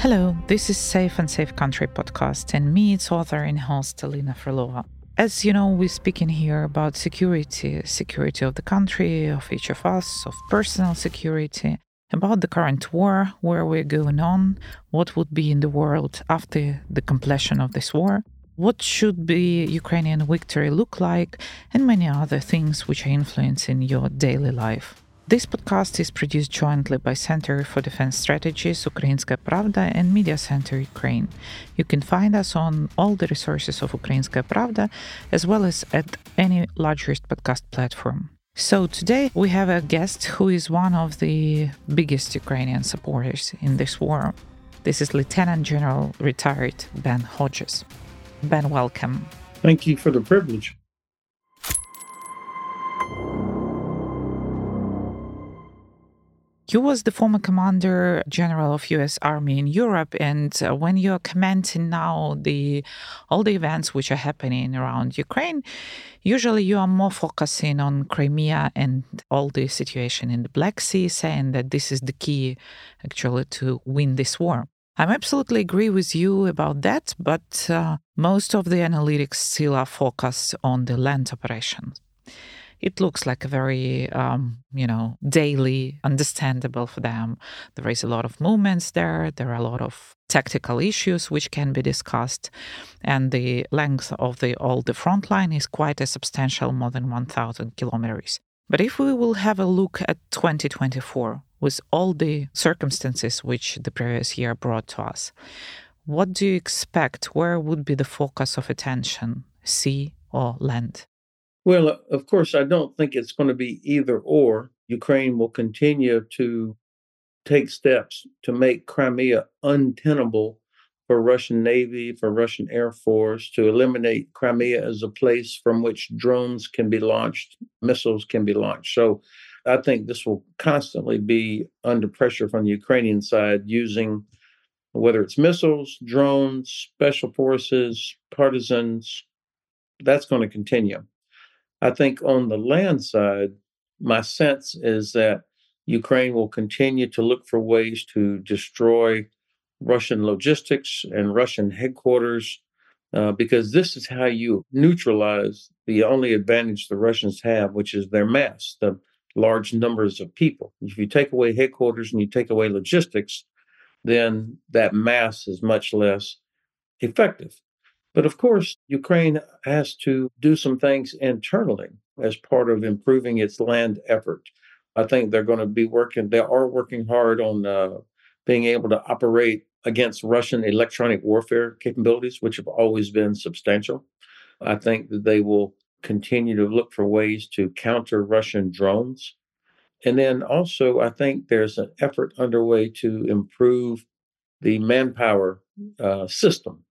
Hello, this is Safe and Safe Country podcast, and me, its author and host, Alina Frolova. As you know, we're speaking here about security, security of the country, of each of us, of personal security, about the current war, where we're going on, what would be in the world after the completion of this war, what should be Ukrainian victory look like, and many other things which are influencing your daily life. This podcast is produced jointly by Center for Defense Strategies, Ukrainskaya Pravda, and Media Center Ukraine. You can find us on all the resources of Ukrainskaya Pravda, as well as at any largest podcast platform. So today we have a guest who is one of the biggest Ukrainian supporters in this war. This is Lieutenant General retired Ben Hodges. Ben, welcome. Thank you for the privilege. You was the former commander general of U.S. Army in Europe, and uh, when you're commenting now the all the events which are happening around Ukraine, usually you are more focusing on Crimea and all the situation in the Black Sea, saying that this is the key actually to win this war. I absolutely agree with you about that, but uh, most of the analytics still are focused on the land operations it looks like a very, um, you know, daily, understandable for them. There is a lot of movements there. There are a lot of tactical issues which can be discussed, and the length of the all the front line is quite a substantial, more than 1,000 kilometers. But if we will have a look at 2024 with all the circumstances which the previous year brought to us, what do you expect? Where would be the focus of attention, sea or land? Well, uh, of course, I don't think it's going to be either or. Ukraine will continue to take steps to make Crimea untenable for Russian Navy, for Russian Air Force, to eliminate Crimea as a place from which drones can be launched, missiles can be launched. So I think this will constantly be under pressure from the Ukrainian side using whether it's missiles, drones, special forces, partisans. That's going to continue. I think on the land side, my sense is that Ukraine will continue to look for ways to destroy Russian logistics and Russian headquarters, uh, because this is how you neutralize the only advantage the Russians have, which is their mass, the large numbers of people. If you take away headquarters and you take away logistics, then that mass is much less effective. But of course, Ukraine has to do some things internally as part of improving its land effort. I think they're going to be working, they are working hard on uh, being able to operate against Russian electronic warfare capabilities, which have always been substantial. I think that they will continue to look for ways to counter Russian drones. And then also, I think there's an effort underway to improve the manpower uh, system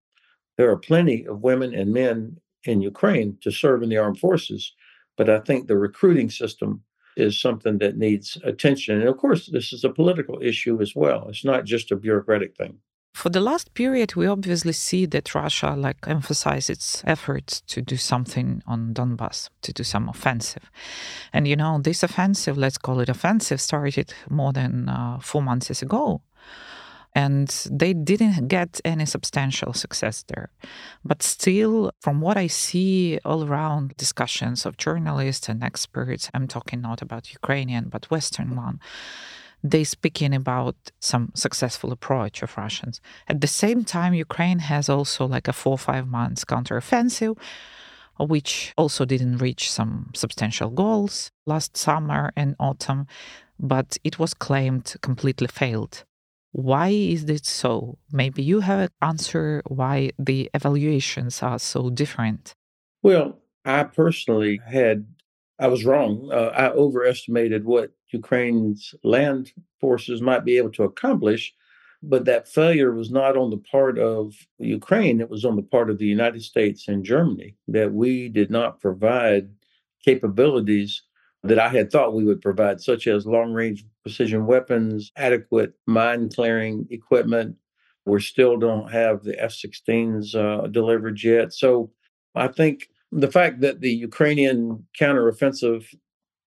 there are plenty of women and men in Ukraine to serve in the armed forces, but I think the recruiting system is something that needs attention. And of course, this is a political issue as well. It's not just a bureaucratic thing. For the last period, we obviously see that Russia like emphasize its efforts to do something on Donbass, to do some offensive. And you know, this offensive, let's call it offensive, started more than uh, four months ago and they didn't get any substantial success there. But still, from what I see all around discussions of journalists and experts, I'm talking not about Ukrainian, but Western one, they speaking about some successful approach of Russians. At the same time, Ukraine has also like a four or five months counteroffensive, which also didn't reach some substantial goals last summer and autumn, but it was claimed completely failed. Why is this so? Maybe you have an answer why the evaluations are so different. Well, I personally had, I was wrong. Uh, I overestimated what Ukraine's land forces might be able to accomplish. But that failure was not on the part of Ukraine, it was on the part of the United States and Germany that we did not provide capabilities that I had thought we would provide, such as long range precision weapons, adequate mine clearing equipment. We still don't have the F 16s uh, delivered yet. So I think the fact that the Ukrainian counteroffensive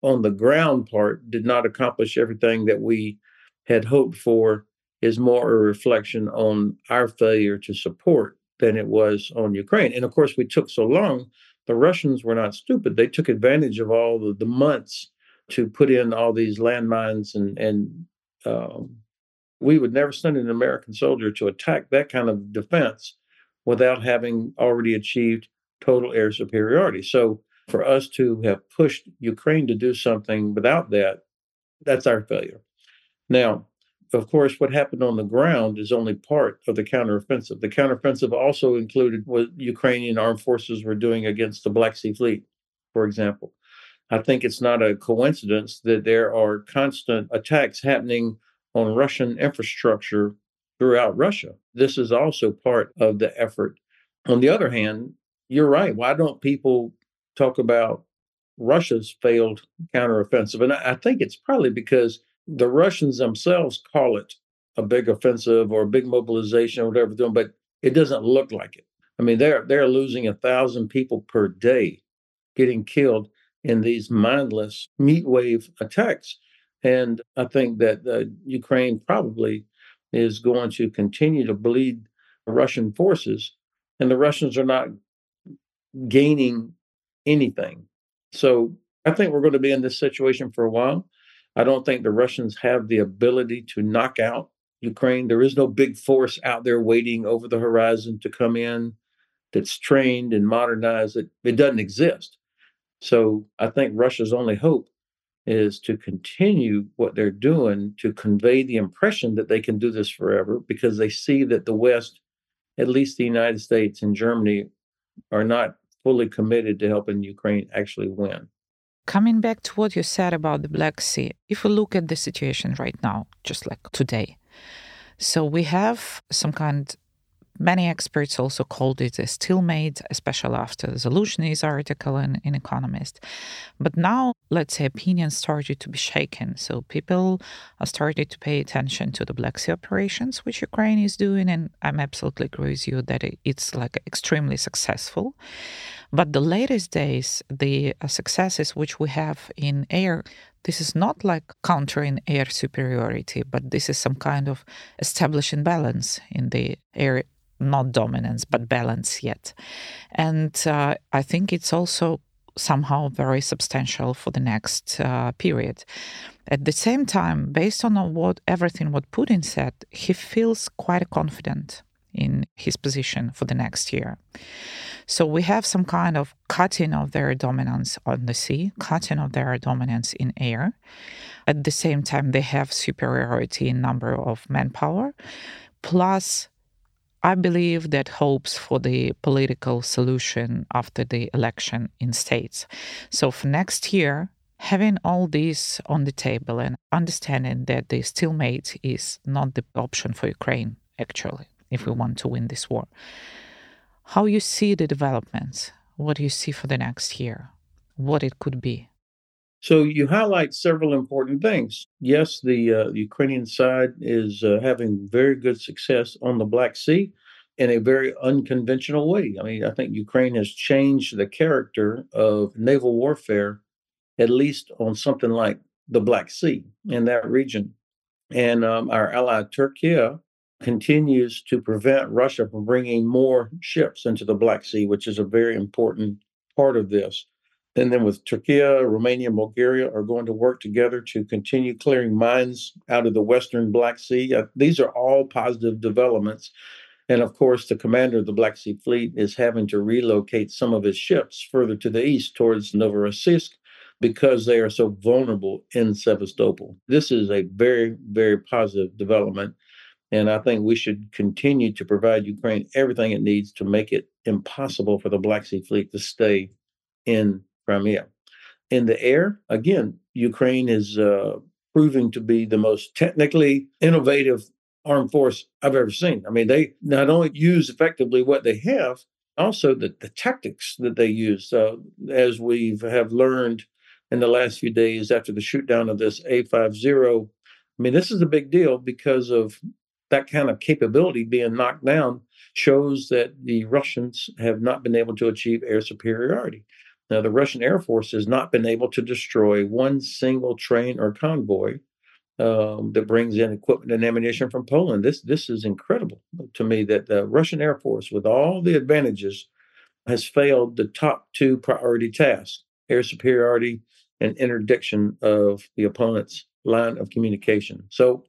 on the ground part did not accomplish everything that we had hoped for is more a reflection on our failure to support than it was on Ukraine. And of course, we took so long. The Russians were not stupid. They took advantage of all the, the months to put in all these landmines and and um, we would never send an American soldier to attack that kind of defense without having already achieved total air superiority. So for us to have pushed Ukraine to do something without that, that's our failure. Now, of course, what happened on the ground is only part of the counteroffensive. The counteroffensive also included what Ukrainian armed forces were doing against the Black Sea Fleet, for example. I think it's not a coincidence that there are constant attacks happening on Russian infrastructure throughout Russia. This is also part of the effort. On the other hand, you're right. Why don't people talk about Russia's failed counteroffensive? And I think it's probably because the Russians themselves call it a big offensive or a big mobilization or whatever they're doing, but it doesn't look like it. I mean, they're they're losing a thousand people per day, getting killed in these mindless meat wave attacks. And I think that uh, Ukraine probably is going to continue to bleed Russian forces, and the Russians are not gaining anything. So I think we're going to be in this situation for a while. I don't think the Russians have the ability to knock out Ukraine. There is no big force out there waiting over the horizon to come in that's trained and modernized. It, it doesn't exist. So I think Russia's only hope is to continue what they're doing to convey the impression that they can do this forever because they see that the West, at least the United States and Germany, are not fully committed to helping Ukraine actually win. Coming back to what you said about the Black Sea, if we look at the situation right now, just like today, so we have some kind Many experts also called it a stalemate, especially after the Zaluzhnyi's article in, in Economist. But now, let's say, opinions started to be shaken. So people starting to pay attention to the Black Sea operations, which Ukraine is doing. And I'm absolutely agree with you that it's like extremely successful. But the latest days, the uh, successes which we have in air, this is not like countering air superiority, but this is some kind of establishing balance in the air not dominance, but balance yet. And uh, I think it's also somehow very substantial for the next uh, period. At the same time, based on what everything what Putin said, he feels quite confident in his position for the next year. So we have some kind of cutting of their dominance on the sea, cutting of their dominance in air. At the same time, they have superiority in number of manpower, plus I believe that hopes for the political solution after the election in states. So for next year, having all this on the table and understanding that the stalemate is not the option for Ukraine, actually, if we want to win this war. How you see the developments? What do you see for the next year? What it could be? So you highlight several important things. Yes, the uh, Ukrainian side is uh, having very good success on the Black Sea in a very unconventional way. I mean, I think Ukraine has changed the character of naval warfare, at least on something like the Black Sea in that region. And um, our ally Turkey continues to prevent Russia from bringing more ships into the Black Sea, which is a very important part of this. And then with Turkey, Romania, Bulgaria are going to work together to continue clearing mines out of the Western Black Sea. Uh, these are all positive developments. And of course, the commander of the Black Sea Fleet is having to relocate some of his ships further to the east towards Novorossiysk because they are so vulnerable in Sevastopol. This is a very, very positive development. And I think we should continue to provide Ukraine everything it needs to make it impossible for the Black Sea Fleet to stay in Crimea. In the air, again, Ukraine is uh, proving to be the most technically innovative armed force I've ever seen. I mean, they not only use effectively what they have, also the, the tactics that they use. Uh, as we have learned in the last few days after the shoot down of this A50, I mean, this is a big deal because of that kind of capability being knocked down shows that the Russians have not been able to achieve air superiority. Now, the Russian Air Force has not been able to destroy one single train or convoy um, that brings in equipment and ammunition from Poland. This this is incredible to me that the Russian Air Force, with all the advantages, has failed the top two priority tasks: air superiority and interdiction of the opponent's line of communication. So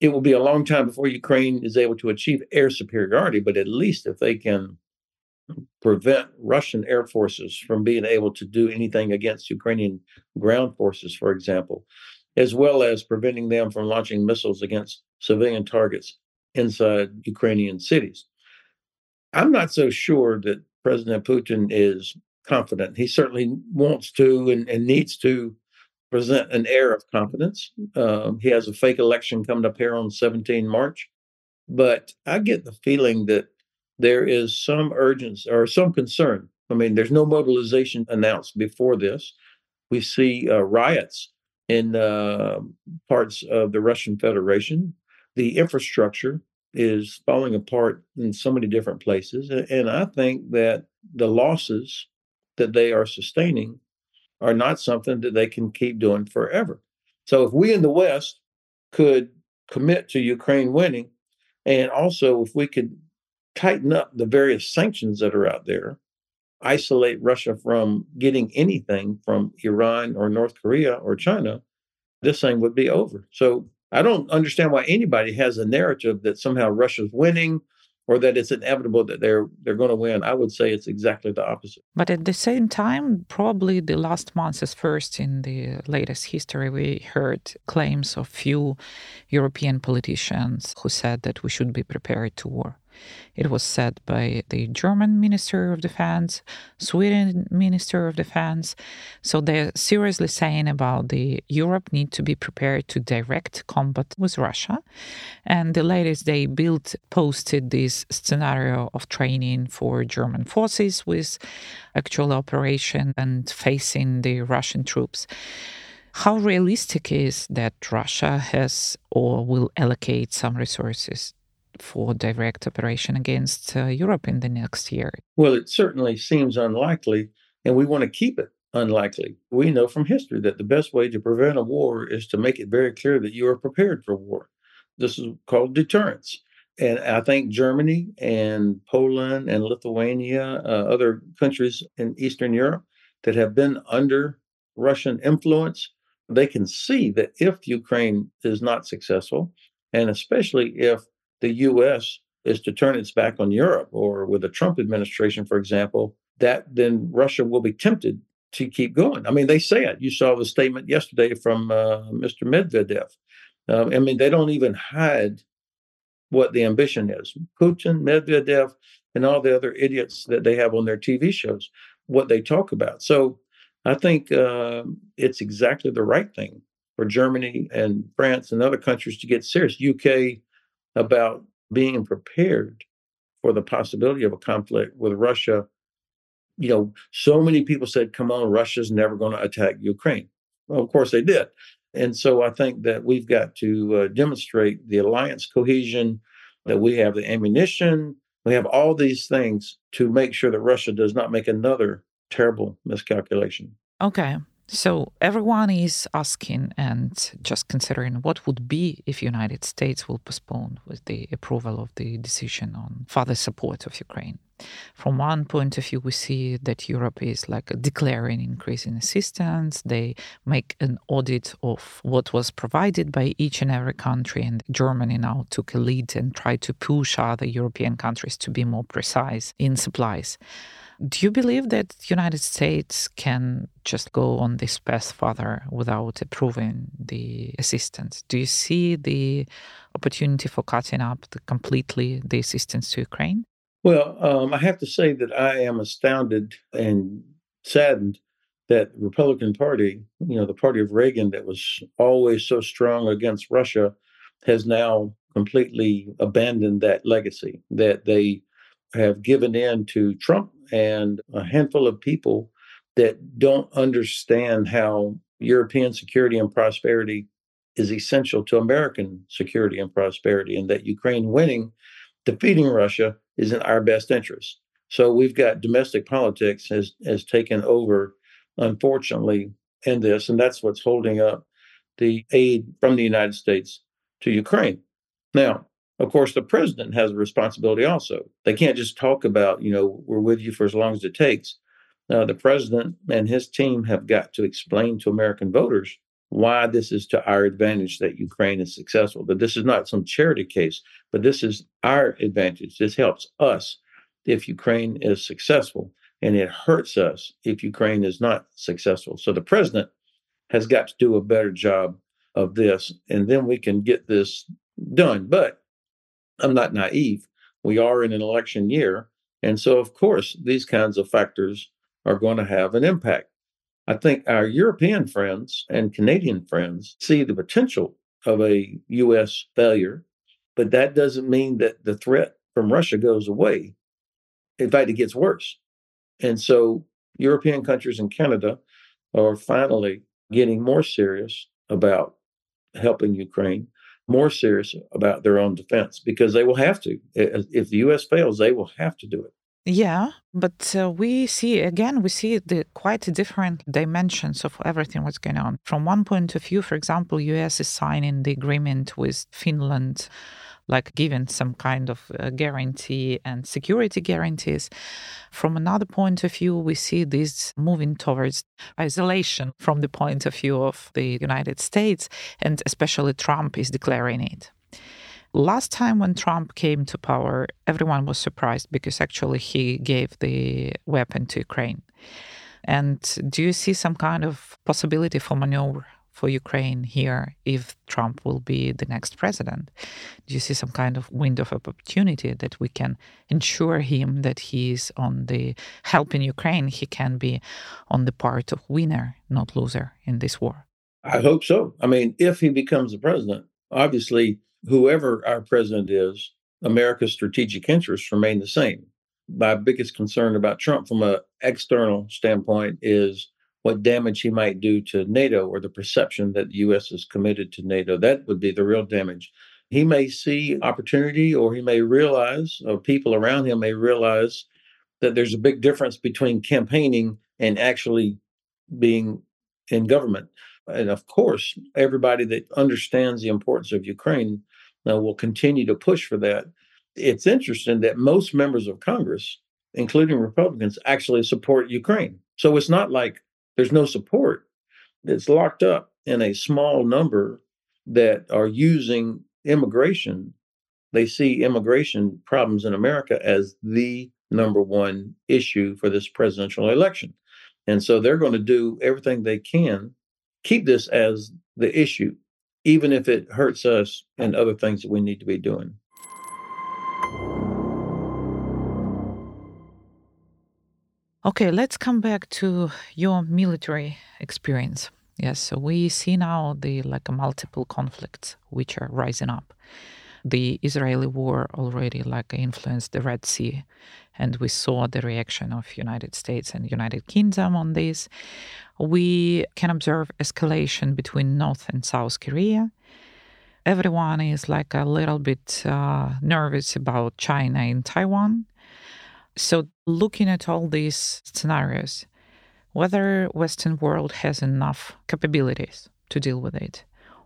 it will be a long time before Ukraine is able to achieve air superiority, but at least if they can prevent Russian air forces from being able to do anything against Ukrainian ground forces, for example, as well as preventing them from launching missiles against civilian targets inside Ukrainian cities. I'm not so sure that President Putin is confident. He certainly wants to and, and needs to present an air of confidence. Um, he has a fake election coming up here on 17 March. But I get the feeling that there is some urgency or some concern. I mean, there's no mobilization announced before this. We see uh, riots in uh, parts of the Russian Federation. The infrastructure is falling apart in so many different places. And I think that the losses that they are sustaining are not something that they can keep doing forever. So if we in the West could commit to Ukraine winning, and also if we could tighten up the various sanctions that are out there, isolate Russia from getting anything from Iran or North Korea or China, this thing would be over. So I don't understand why anybody has a narrative that somehow Russia's winning or that it's inevitable that they're they're going to win. I would say it's exactly the opposite. But at the same time, probably the last months is first in the latest history we heard claims of few European politicians who said that we should be prepared to war. It was said by the German Minister of Defense, Sweden Minister of Defense. So they're seriously saying about the Europe need to be prepared to direct combat with Russia. And the latest they Bild posted this scenario of training for German forces with actual operation and facing the Russian troops. How realistic is that Russia has or will allocate some resources for direct operation against uh, Europe in the next year? Well, it certainly seems unlikely, and we want to keep it unlikely. We know from history that the best way to prevent a war is to make it very clear that you are prepared for war. This is called deterrence. And I think Germany and Poland and Lithuania, uh, other countries in Eastern Europe that have been under Russian influence, they can see that if Ukraine is not successful, and especially if the US is to turn its back on Europe or with the Trump administration, for example, that then Russia will be tempted to keep going. I mean, they say it. You saw the statement yesterday from uh, Mr. Medvedev. Um, I mean, they don't even hide what the ambition is. Putin, Medvedev, and all the other idiots that they have on their TV shows, what they talk about. So I think uh, it's exactly the right thing for Germany and France and other countries to get serious. UK about being prepared for the possibility of a conflict with Russia. You know, so many people said, come on, Russia's never going to attack Ukraine. Well, of course they did. And so I think that we've got to uh, demonstrate the alliance cohesion, that we have the ammunition, we have all these things to make sure that Russia does not make another terrible miscalculation. Okay. So everyone is asking and just considering what would be if United States will postpone with the approval of the decision on further support of Ukraine. From one point of view, we see that Europe is like declaring increasing assistance. They make an audit of what was provided by each and every country, and Germany now took a lead and tried to push other European countries to be more precise in supplies. Do you believe that the United States can just go on this path further without approving the assistance? Do you see the opportunity for cutting up the, completely the assistance to Ukraine? Well, um, I have to say that I am astounded and saddened that the Republican Party, you know, the party of Reagan that was always so strong against Russia, has now completely abandoned that legacy, that they have given in to Trump and a handful of people that don't understand how European security and prosperity is essential to American security and prosperity, and that Ukraine winning, defeating Russia, is in our best interest. So we've got domestic politics has has taken over, unfortunately, in this, and that's what's holding up the aid from the United States to Ukraine. Now, of course, the president has a responsibility also. They can't just talk about, you know, we're with you for as long as it takes. Now, the president and his team have got to explain to American voters why this is to our advantage that Ukraine is successful. That this is not some charity case, but this is our advantage. This helps us if Ukraine is successful, and it hurts us if Ukraine is not successful. So the president has got to do a better job of this, and then we can get this done. But I'm not naive. We are in an election year. And so, of course, these kinds of factors are going to have an impact. I think our European friends and Canadian friends see the potential of a U.S. failure, but that doesn't mean that the threat from Russia goes away. In fact, it gets worse. And so, European countries and Canada are finally getting more serious about helping Ukraine, more serious about their own defense because they will have to. If the US fails, they will have to do it. Yeah, but uh, we see again, we see the quite different dimensions of everything what's going on. From one point of view, for example, US is signing the agreement with Finland like giving some kind of uh, guarantee and security guarantees. From another point of view, we see this moving towards isolation from the point of view of the United States, and especially Trump is declaring it. Last time when Trump came to power, everyone was surprised because actually he gave the weapon to Ukraine. And do you see some kind of possibility for maneuver for Ukraine here if Trump will be the next president? Do you see some kind of window of opportunity that we can ensure him that he's on the helping Ukraine? He can be on the part of winner, not loser in this war. I hope so. I mean, if he becomes the president, obviously, whoever our president is, America's strategic interests remain the same. My biggest concern about Trump from an external standpoint is what damage he might do to NATO or the perception that the U.S. is committed to NATO. That would be the real damage. He may see opportunity or he may realize, or people around him may realize that there's a big difference between campaigning and actually being in government. And of course, everybody that understands the importance of Ukraine uh, will continue to push for that. It's interesting that most members of Congress, including Republicans, actually support Ukraine. So it's not like there's no support. It's locked up in a small number that are using immigration. They see immigration problems in America as the number one issue for this presidential election. And so they're going to do everything they can, keep this as the issue, even if it hurts us and other things that we need to be doing. Okay, let's come back to your military experience. Yes, so we see now the like multiple conflicts which are rising up. The Israeli war already like influenced the Red Sea, and we saw the reaction of United States and United Kingdom on this. We can observe escalation between North and South Korea. Everyone is like a little bit uh, nervous about China and Taiwan so, looking at all these scenarios, whether Western world has enough capabilities to deal with it,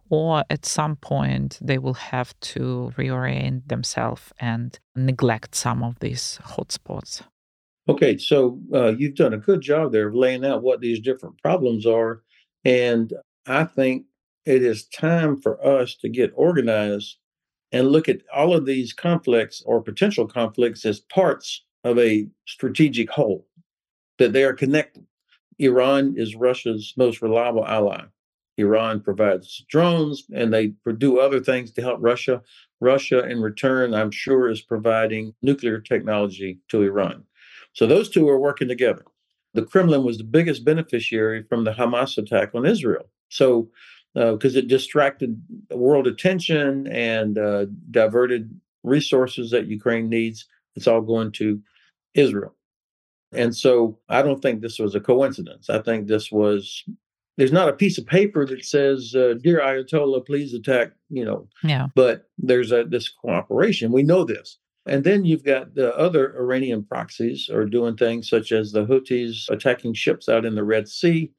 or at some point they will have to reorient themselves and neglect some of these hotspots. Okay, so uh, you've done a good job there of laying out what these different problems are. And I think it is time for us to get organized and look at all of these conflicts or potential conflicts as parts of a strategic whole, that they are connected. Iran is Russia's most reliable ally. Iran provides drones and they do other things to help Russia. Russia, in return, I'm sure, is providing nuclear technology to Iran. So those two are working together. The Kremlin was the biggest beneficiary from the Hamas attack on Israel. So, because uh, it distracted world attention and uh, diverted resources that Ukraine needs, it's all going to Israel. And so I don't think this was a coincidence. I think this was there's not a piece of paper that says, uh, "Dear Ayatollah, please attack." You know, yeah. But there's a this cooperation. We know this, and then you've got the other Iranian proxies are doing things such as the Houthis attacking ships out in the Red Sea.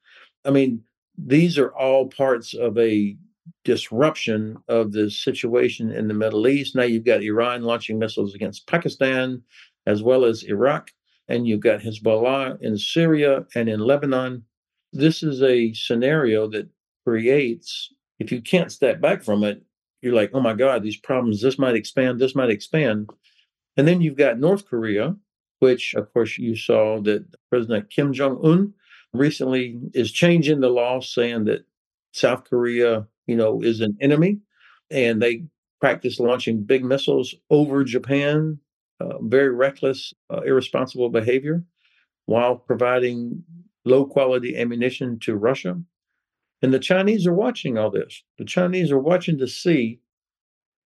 I mean, these are all parts of a disruption of the situation in the Middle East. Now you've got Iran launching missiles against Pakistan as well as Iraq, and you've got Hezbollah in Syria and in Lebanon. This is a scenario that creates, if you can't step back from it, you're like, oh my God, these problems, this might expand, this might expand. And then you've got North Korea, which, of course, you saw that President Kim Jong un recently is changing the law saying that South Korea, you know, is an enemy and they practice launching big missiles over Japan, uh, very reckless, uh, irresponsible behavior while providing low quality ammunition to Russia. And the Chinese are watching all this. The Chinese are watching to see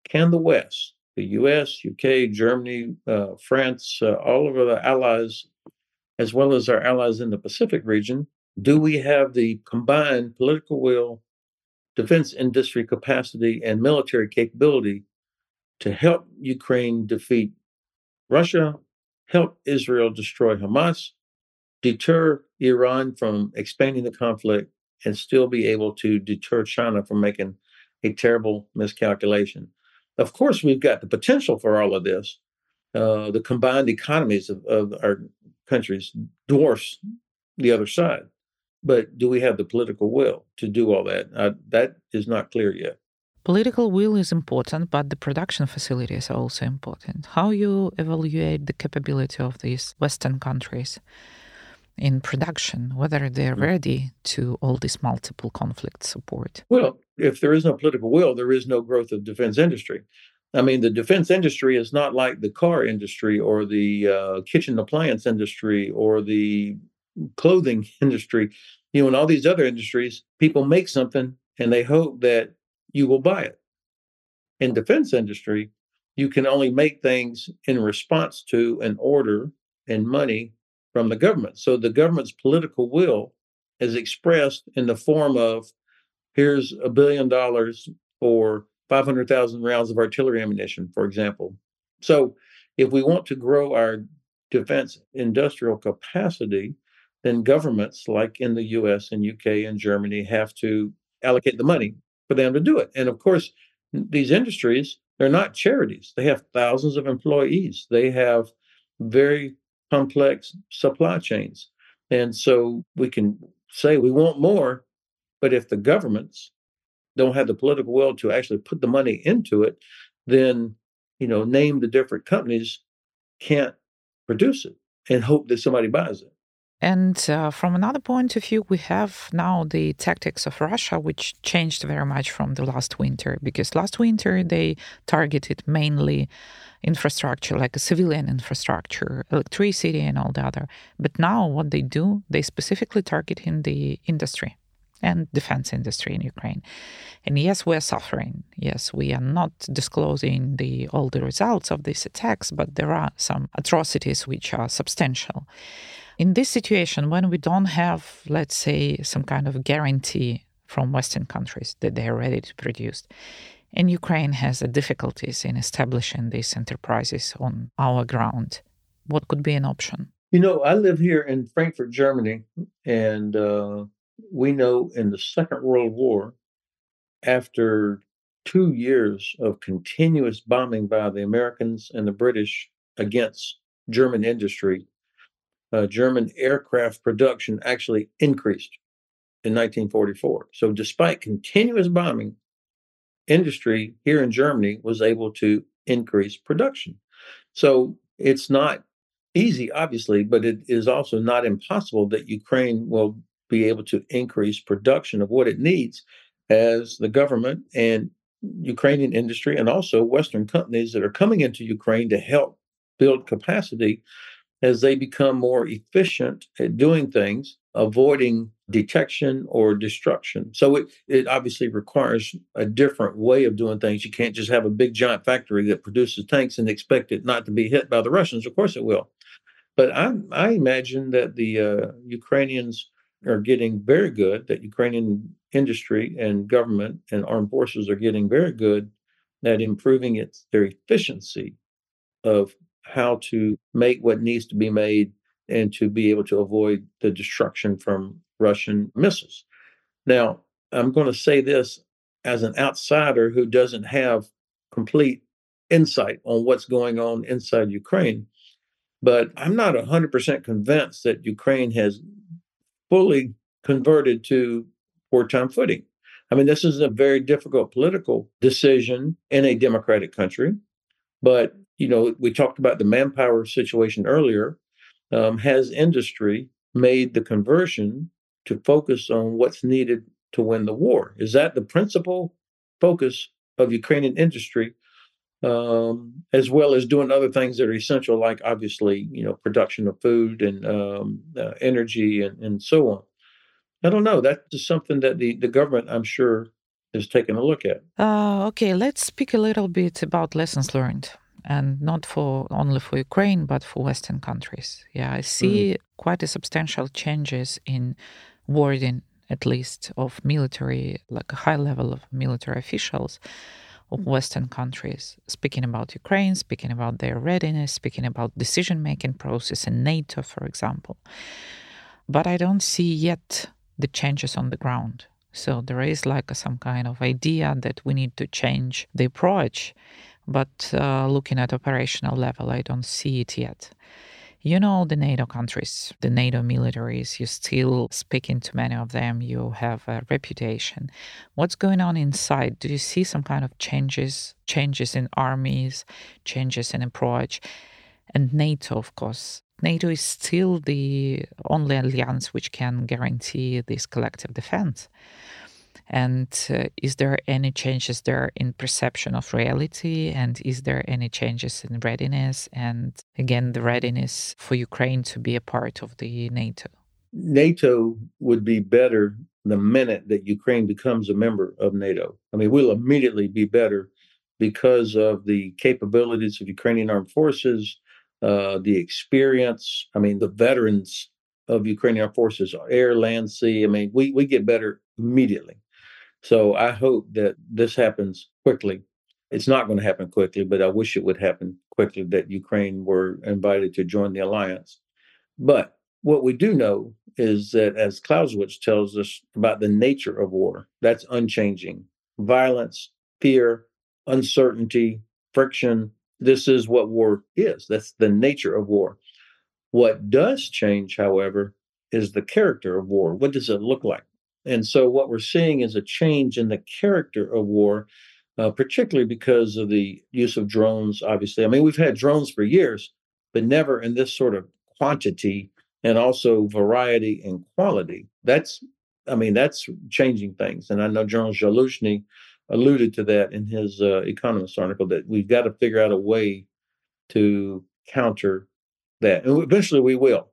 can the West, the US, UK, Germany, uh, France, uh, all of the allies, as well as our allies in the Pacific region, do we have the combined political will, defense industry capacity, and military capability to help Ukraine defeat Russia, help Israel destroy Hamas, deter Iran from expanding the conflict, and still be able to deter China from making a terrible miscalculation. Of course, we've got the potential for all of this. Uh, the combined economies of, of our countries dwarfs the other side. But do we have the political will to do all that? Uh, that is not clear yet. Political will is important, but the production facilities are also important. How you evaluate the capability of these Western countries in production, whether they're mm. ready to all this multiple conflict support? Well, if there is no political will, there is no growth of defense industry. I mean, the defense industry is not like the car industry or the uh, kitchen appliance industry or the clothing industry. You know, in all these other industries, people make something and they hope that you will buy it. In defense industry, you can only make things in response to an order and money from the government. So the government's political will is expressed in the form of here's a billion dollars for 500,000 rounds of artillery ammunition, for example. So if we want to grow our defense industrial capacity, then governments like in the US and UK and Germany have to allocate the money for them to do it. And of course, these industries, they're not charities. They have thousands of employees. They have very complex supply chains. And so we can say we want more, but if the governments don't have the political will to actually put the money into it, then you know, name the different companies can't produce it and hope that somebody buys it. And uh, from another point of view, we have now the tactics of Russia, which changed very much from the last winter, because last winter they targeted mainly infrastructure, like civilian infrastructure, electricity, and all the other. But now, what they do, they specifically target in the industry and defense industry in Ukraine. And yes, we're suffering. Yes, we are not disclosing the all the results of these attacks, but there are some atrocities which are substantial. In this situation, when we don't have, let's say, some kind of guarantee from Western countries that they are ready to produce, and Ukraine has difficulties in establishing these enterprises on our ground, what could be an option? You know, I live here in Frankfurt, Germany, and uh, we know in the Second World War, after two years of continuous bombing by the Americans and the British against German industry, uh, German aircraft production actually increased in 1944. So, despite continuous bombing, industry here in Germany was able to increase production. So, it's not easy, obviously, but it is also not impossible that Ukraine will be able to increase production of what it needs as the government and Ukrainian industry and also Western companies that are coming into Ukraine to help build capacity as they become more efficient at doing things, avoiding detection or destruction. So it, it obviously requires a different way of doing things. You can't just have a big giant factory that produces tanks and expect it not to be hit by the Russians. Of course it will. But I, I imagine that the uh, Ukrainians are getting very good, that Ukrainian industry and government and armed forces are getting very good at improving its their efficiency of how to make what needs to be made and to be able to avoid the destruction from Russian missiles. Now, I'm going to say this as an outsider who doesn't have complete insight on what's going on inside Ukraine. But I'm not 100% convinced that Ukraine has fully converted to wartime footing. I mean, this is a very difficult political decision in a democratic country. But, you know, we talked about the manpower situation earlier. Um, has industry made the conversion to focus on what's needed to win the war? Is that the principal focus of Ukrainian industry, um, as well as doing other things that are essential, like obviously, you know, production of food and um, uh, energy and, and so on? I don't know. That's something that the, the government, I'm sure, is taking a look at. Uh, okay, let's speak a little bit about lessons learned, and not for only for Ukraine, but for Western countries. Yeah, I see mm. quite a substantial changes in wording, at least of military, like a high level of military officials of Western countries, speaking about Ukraine, speaking about their readiness, speaking about decision making process in NATO, for example. But I don't see yet the changes on the ground. So there is like a, some kind of idea that we need to change the approach, but uh, looking at operational level, I don't see it yet. You know the NATO countries, the NATO militaries, you still speaking to many of them, you have a reputation. What's going on inside? Do you see some kind of changes, changes in armies, changes in approach? And NATO, of course, NATO is still the only alliance which can guarantee this collective defense. And uh, is there any changes there in perception of reality? And is there any changes in readiness? And again, the readiness for Ukraine to be a part of the NATO? NATO would be better the minute that Ukraine becomes a member of NATO. I mean, we'll immediately be better because of the capabilities of Ukrainian armed forces, uh, the experience. I mean, the veterans of Ukrainian forces, air, land, sea. I mean, we we get better immediately. So I hope that this happens quickly. It's not going to happen quickly, but I wish it would happen quickly that Ukraine were invited to join the alliance. But what we do know is that, as Clausewitz tells us about the nature of war, that's unchanging. Violence, fear, uncertainty, friction, this is what war is. That's the nature of war. What does change, however, is the character of war. What does it look like? And so, what we're seeing is a change in the character of war, uh, particularly because of the use of drones. Obviously, I mean, we've had drones for years, but never in this sort of quantity and also variety and quality. That's, I mean, that's changing things. And I know General Zaluzhny alluded to that in his uh, Economist article that we've got to figure out a way to counter that. And eventually we will,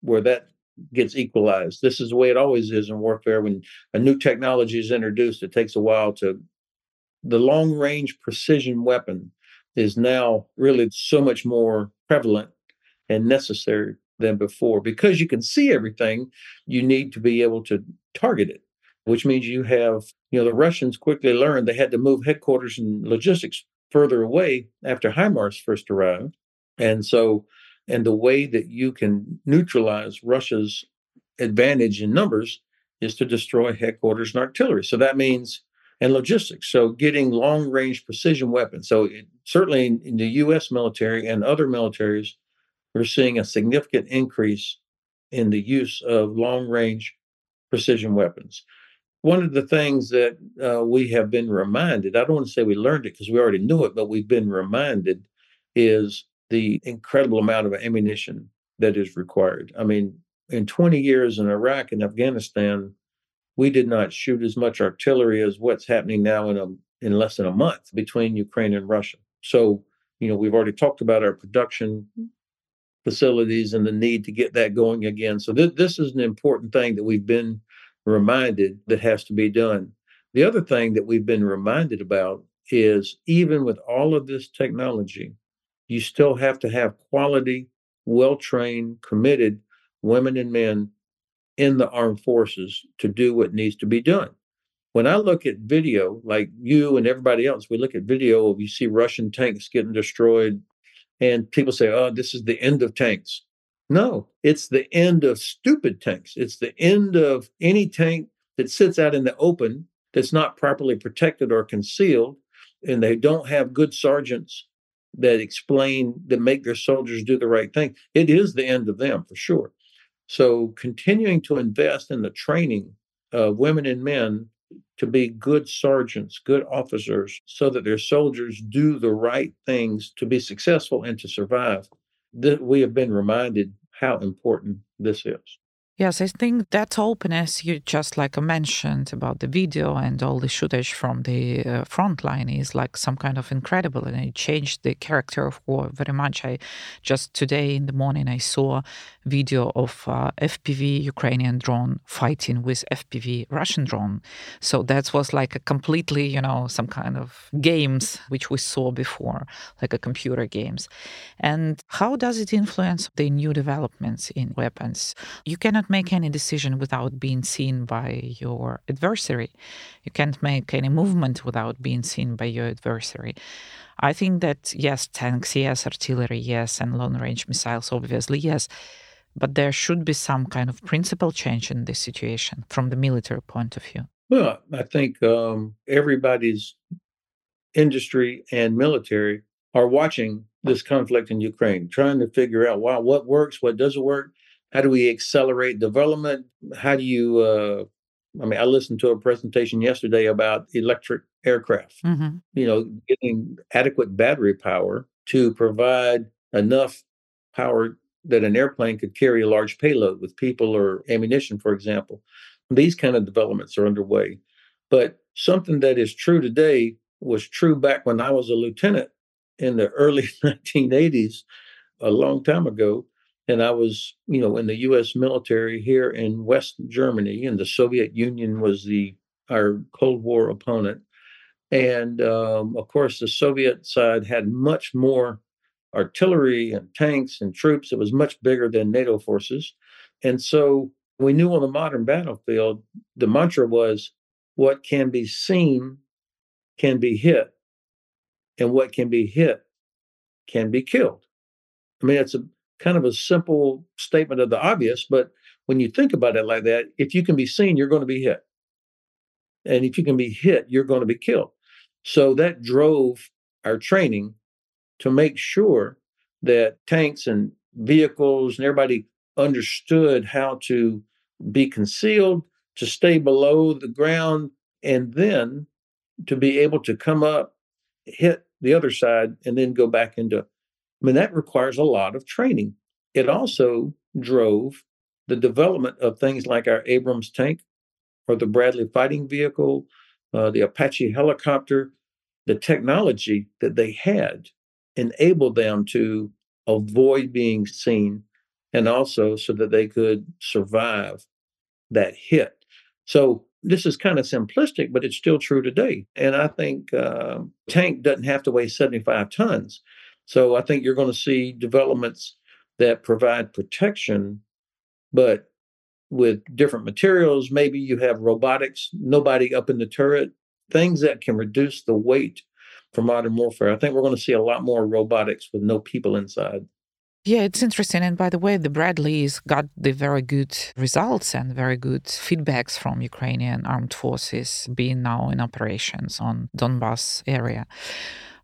where that gets equalized. This is the way it always is in warfare. When a new technology is introduced, it takes a while to. The long range precision weapon is now really so much more prevalent and necessary than before. Because you can see everything, you need to be able to target it which means you have, you know, the Russians quickly learned they had to move headquarters and logistics further away after HIMARS first arrived. And so, and the way that you can neutralize Russia's advantage in numbers is to destroy headquarters and artillery. So that means, and logistics. So getting long range precision weapons. So it, certainly in, in the US military and other militaries, we're seeing a significant increase in the use of long range precision weapons one of the things that uh, we have been reminded, I don't want to say we learned it because we already knew it, but we've been reminded is the incredible amount of ammunition that is required. I mean, in 20 years in Iraq and Afghanistan, we did not shoot as much artillery as what's happening now in a in less than a month between Ukraine and Russia. So, you know, we've already talked about our production mm-hmm. facilities and the need to get that going again. So th- this is an important thing that we've been reminded that has to be done. The other thing that we've been reminded about is even with all of this technology, you still have to have quality, well trained, committed women and men in the armed forces to do what needs to be done. When I look at video, like you and everybody else, we look at video of you see Russian tanks getting destroyed, and people say, oh, this is the end of tanks. No, it's the end of stupid tanks. It's the end of any tank that sits out in the open that's not properly protected or concealed, and they don't have good sergeants that explain that make their soldiers do the right thing, it is the end of them for sure. So continuing to invest in the training of women and men to be good sergeants, good officers, so that their soldiers do the right things to be successful and to survive. That we have been reminded how important this is. Yes, I think that openness you just like mentioned about the video and all the footage from the uh, front line is like some kind of incredible and it changed the character of war very much. I just today in the morning I saw video of uh, FPV Ukrainian drone fighting with FPV Russian drone. So that was like a completely, you know, some kind of games which we saw before, like a computer games. And how does it influence the new developments in weapons? You cannot make any decision without being seen by your adversary. You can't make any movement without being seen by your adversary. I think that yes, tanks, yes, artillery, yes, and long range missiles, obviously, yes. But there should be some kind of principle change in this situation from the military point of view. Well, I think um, everybody's industry and military are watching this conflict in Ukraine, trying to figure out wow, what works, what doesn't work, how do we accelerate development? How do you? Uh, I mean, I listened to a presentation yesterday about electric aircraft. Mm-hmm. You know, getting adequate battery power to provide enough power that an airplane could carry a large payload with people or ammunition, for example. These kind of developments are underway. But something that is true today was true back when I was a lieutenant in the early 1980s, a long time ago and I was, you know, in the U.S. military here in West Germany, and the Soviet Union was the our Cold War opponent, and um, of course the Soviet side had much more artillery and tanks and troops. It was much bigger than NATO forces, and so we knew on the modern battlefield the mantra was, "What can be seen can be hit, and what can be hit can be killed." I mean, it's a kind of a simple statement of the obvious, but when you think about it like that, if you can be seen, you're going to be hit. And if you can be hit, you're going to be killed. So that drove our training to make sure that tanks and vehicles and everybody understood how to be concealed, to stay below the ground, and then to be able to come up, hit the other side, and then go back into I mean, that requires a lot of training. It also drove the development of things like our Abrams tank or the Bradley fighting vehicle, uh, the Apache helicopter. The technology that they had enabled them to avoid being seen and also so that they could survive that hit. So this is kind of simplistic, but it's still true today. And I think uh, tank doesn't have to weigh 75 tons. So I think you're going to see developments that provide protection, but with different materials. Maybe you have robotics, nobody up in the turret, things that can reduce the weight for modern warfare. I think we're going to see a lot more robotics with no people inside. Yeah, it's interesting. And by the way, the Bradleys got the very good results and very good feedbacks from Ukrainian armed forces being now in operations on Donbass area.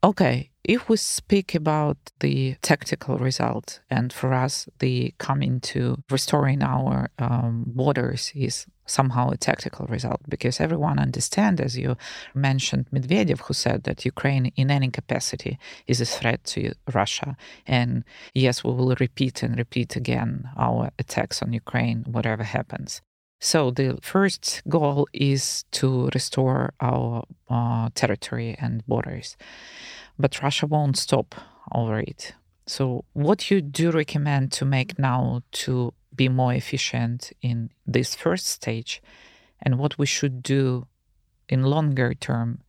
Okay, if we speak about the tactical result, and for us, the coming to restoring our um, borders is somehow a tactical result because everyone understands, as you mentioned, Medvedev, who said that Ukraine in any capacity is a threat to Russia. And yes, we will repeat and repeat again our attacks on Ukraine, whatever happens. So the first goal is to restore our uh, territory and borders, but Russia won't stop over it. So what you do recommend to make now to be more efficient in this first stage, and what we should do in longer term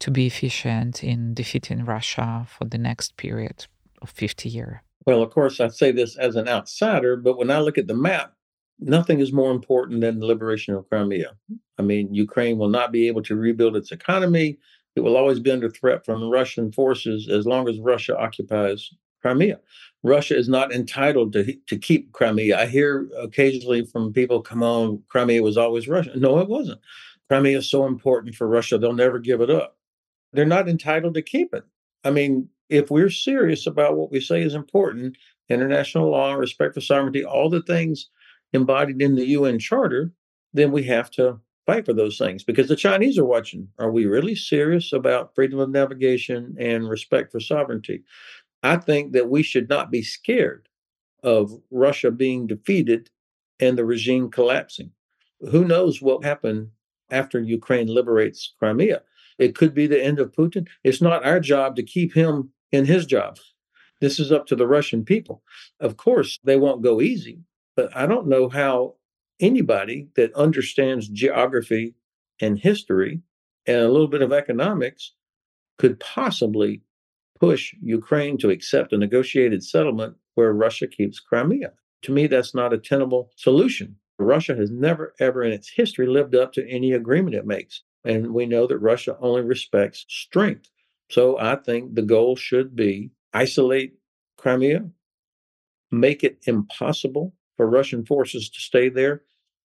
to be efficient in defeating Russia for the next period of 50 years? Well, of course, I say this as an outsider, but when I look at the map, nothing is more important than the liberation of Crimea. I mean, Ukraine will not be able to rebuild its economy. It will always be under threat from Russian forces as long as Russia occupies Crimea. Russia is not entitled to, to keep Crimea. I hear occasionally from people, come on, Crimea was always Russia. No, it wasn't. Crimea is so important for Russia, they'll never give it up. They're not entitled to keep it. I mean, if we're serious about what we say is important, international law, respect for sovereignty, all the things embodied in the UN Charter, then we have to fight for those things because the Chinese are watching. Are we really serious about freedom of navigation and respect for sovereignty? I think that we should not be scared of Russia being defeated and the regime collapsing. Who knows what happened after Ukraine liberates Crimea? It could be the end of Putin. It's not our job to keep him in his job. This is up to the Russian people. Of course, they won't go easy, but I don't know how anybody that understands geography and history and a little bit of economics could possibly push Ukraine to accept a negotiated settlement where Russia keeps Crimea. To me, that's not a tenable solution. Russia has never, ever in its history lived up to any agreement it makes. And we know that Russia only respects strength. So I think the goal should be isolate Crimea, make it impossible for Russian forces to stay there,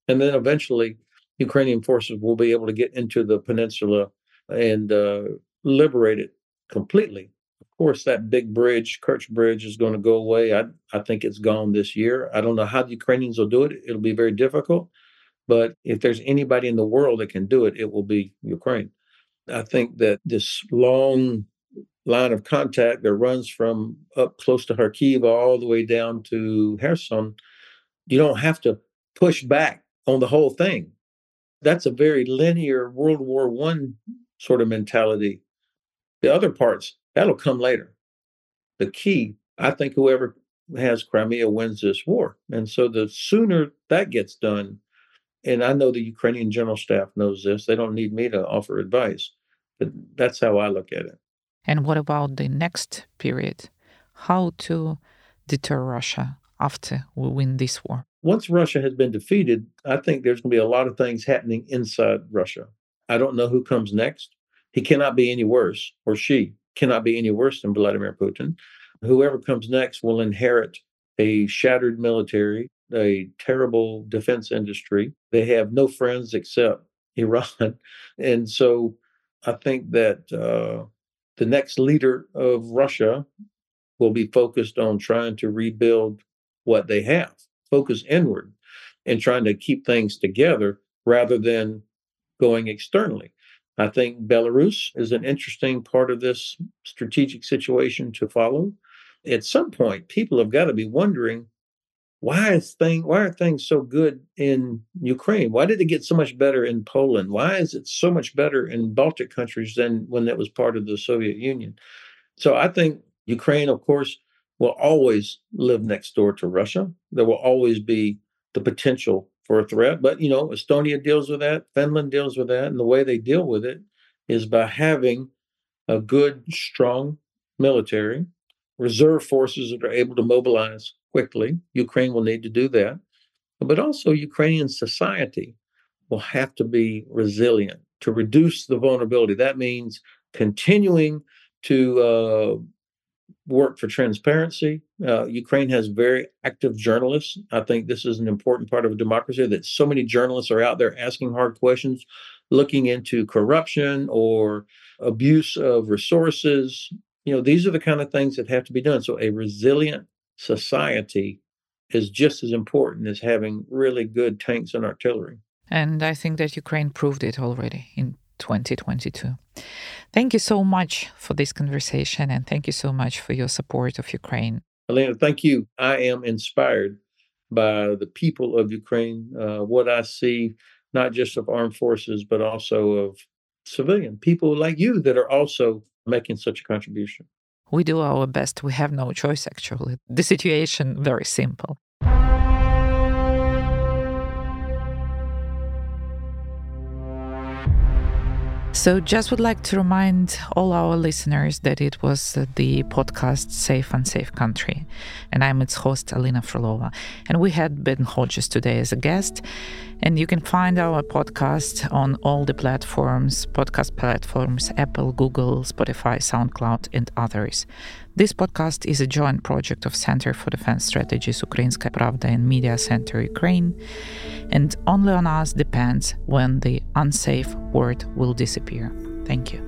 and then eventually Ukrainian forces will be able to get into the peninsula and uh, liberate it completely. Of course, that big bridge, Kerch Bridge, is going to go away. I, I think it's gone this year. I don't know how the Ukrainians will do it. It'll be very difficult. But if there's anybody in the world that can do it, it will be Ukraine. I think that this long line of contact that runs from up close to Kharkiv all the way down to Kherson, you don't have to push back on the whole thing. That's a very linear World War One sort of mentality. The other parts, that'll come later. The key, I think whoever has Crimea wins this war. And so the sooner that gets done, and I know the Ukrainian general staff knows this. They don't need me to offer advice, but that's how I look at it. And what about the next period? How to deter Russia after we win this war? Once Russia has been defeated, I think there's going to be a lot of things happening inside Russia. I don't know who comes next. He cannot be any worse, or she cannot be any worse than Vladimir Putin. Whoever comes next will inherit a shattered military, a terrible defense industry. They have no friends except Iran. And so I think that uh, the next leader of Russia will be focused on trying to rebuild what they have, focus inward and trying to keep things together rather than going externally. I think Belarus is an interesting part of this strategic situation to follow. At some point, people have got to be wondering why is thing why are things so good in Ukraine? Why did it get so much better in Poland? Why is it so much better in Baltic countries than when it was part of the Soviet Union? So I think Ukraine, of course, will always live next door to Russia. There will always be the potential for a threat. But you know, Estonia deals with that, Finland deals with that, and the way they deal with it is by having a good, strong military, reserve forces that are able to mobilize quickly. Ukraine will need to do that. But also, Ukrainian society will have to be resilient to reduce the vulnerability. That means continuing to uh, work for transparency. Uh, Ukraine has very active journalists. I think this is an important part of a democracy that so many journalists are out there asking hard questions, looking into corruption or abuse of resources. You know, these are the kind of things that have to be done. So, a resilient society is just as important as having really good tanks and artillery. And I think that Ukraine proved it already in 2022. Thank you so much for this conversation and thank you so much for your support of Ukraine. Alina, thank you. I am inspired by the people of Ukraine, uh, what I see, not just of armed forces, but also of civilian people like you that are also making such a contribution. We do our best. We have no choice, actually. The situation very simple. So, just would like to remind all our listeners that it was the podcast Safe and Safe Country. And I'm its host, Alina Frolova. And we had Ben Hodges today as a guest. And you can find our podcast on all the platforms podcast platforms Apple, Google, Spotify, SoundCloud, and others. This podcast is a joint project of Center for Defense Strategies Ukrainska Pravda and Media Center Ukraine, and only on us depends when the unsafe word will disappear. Thank you.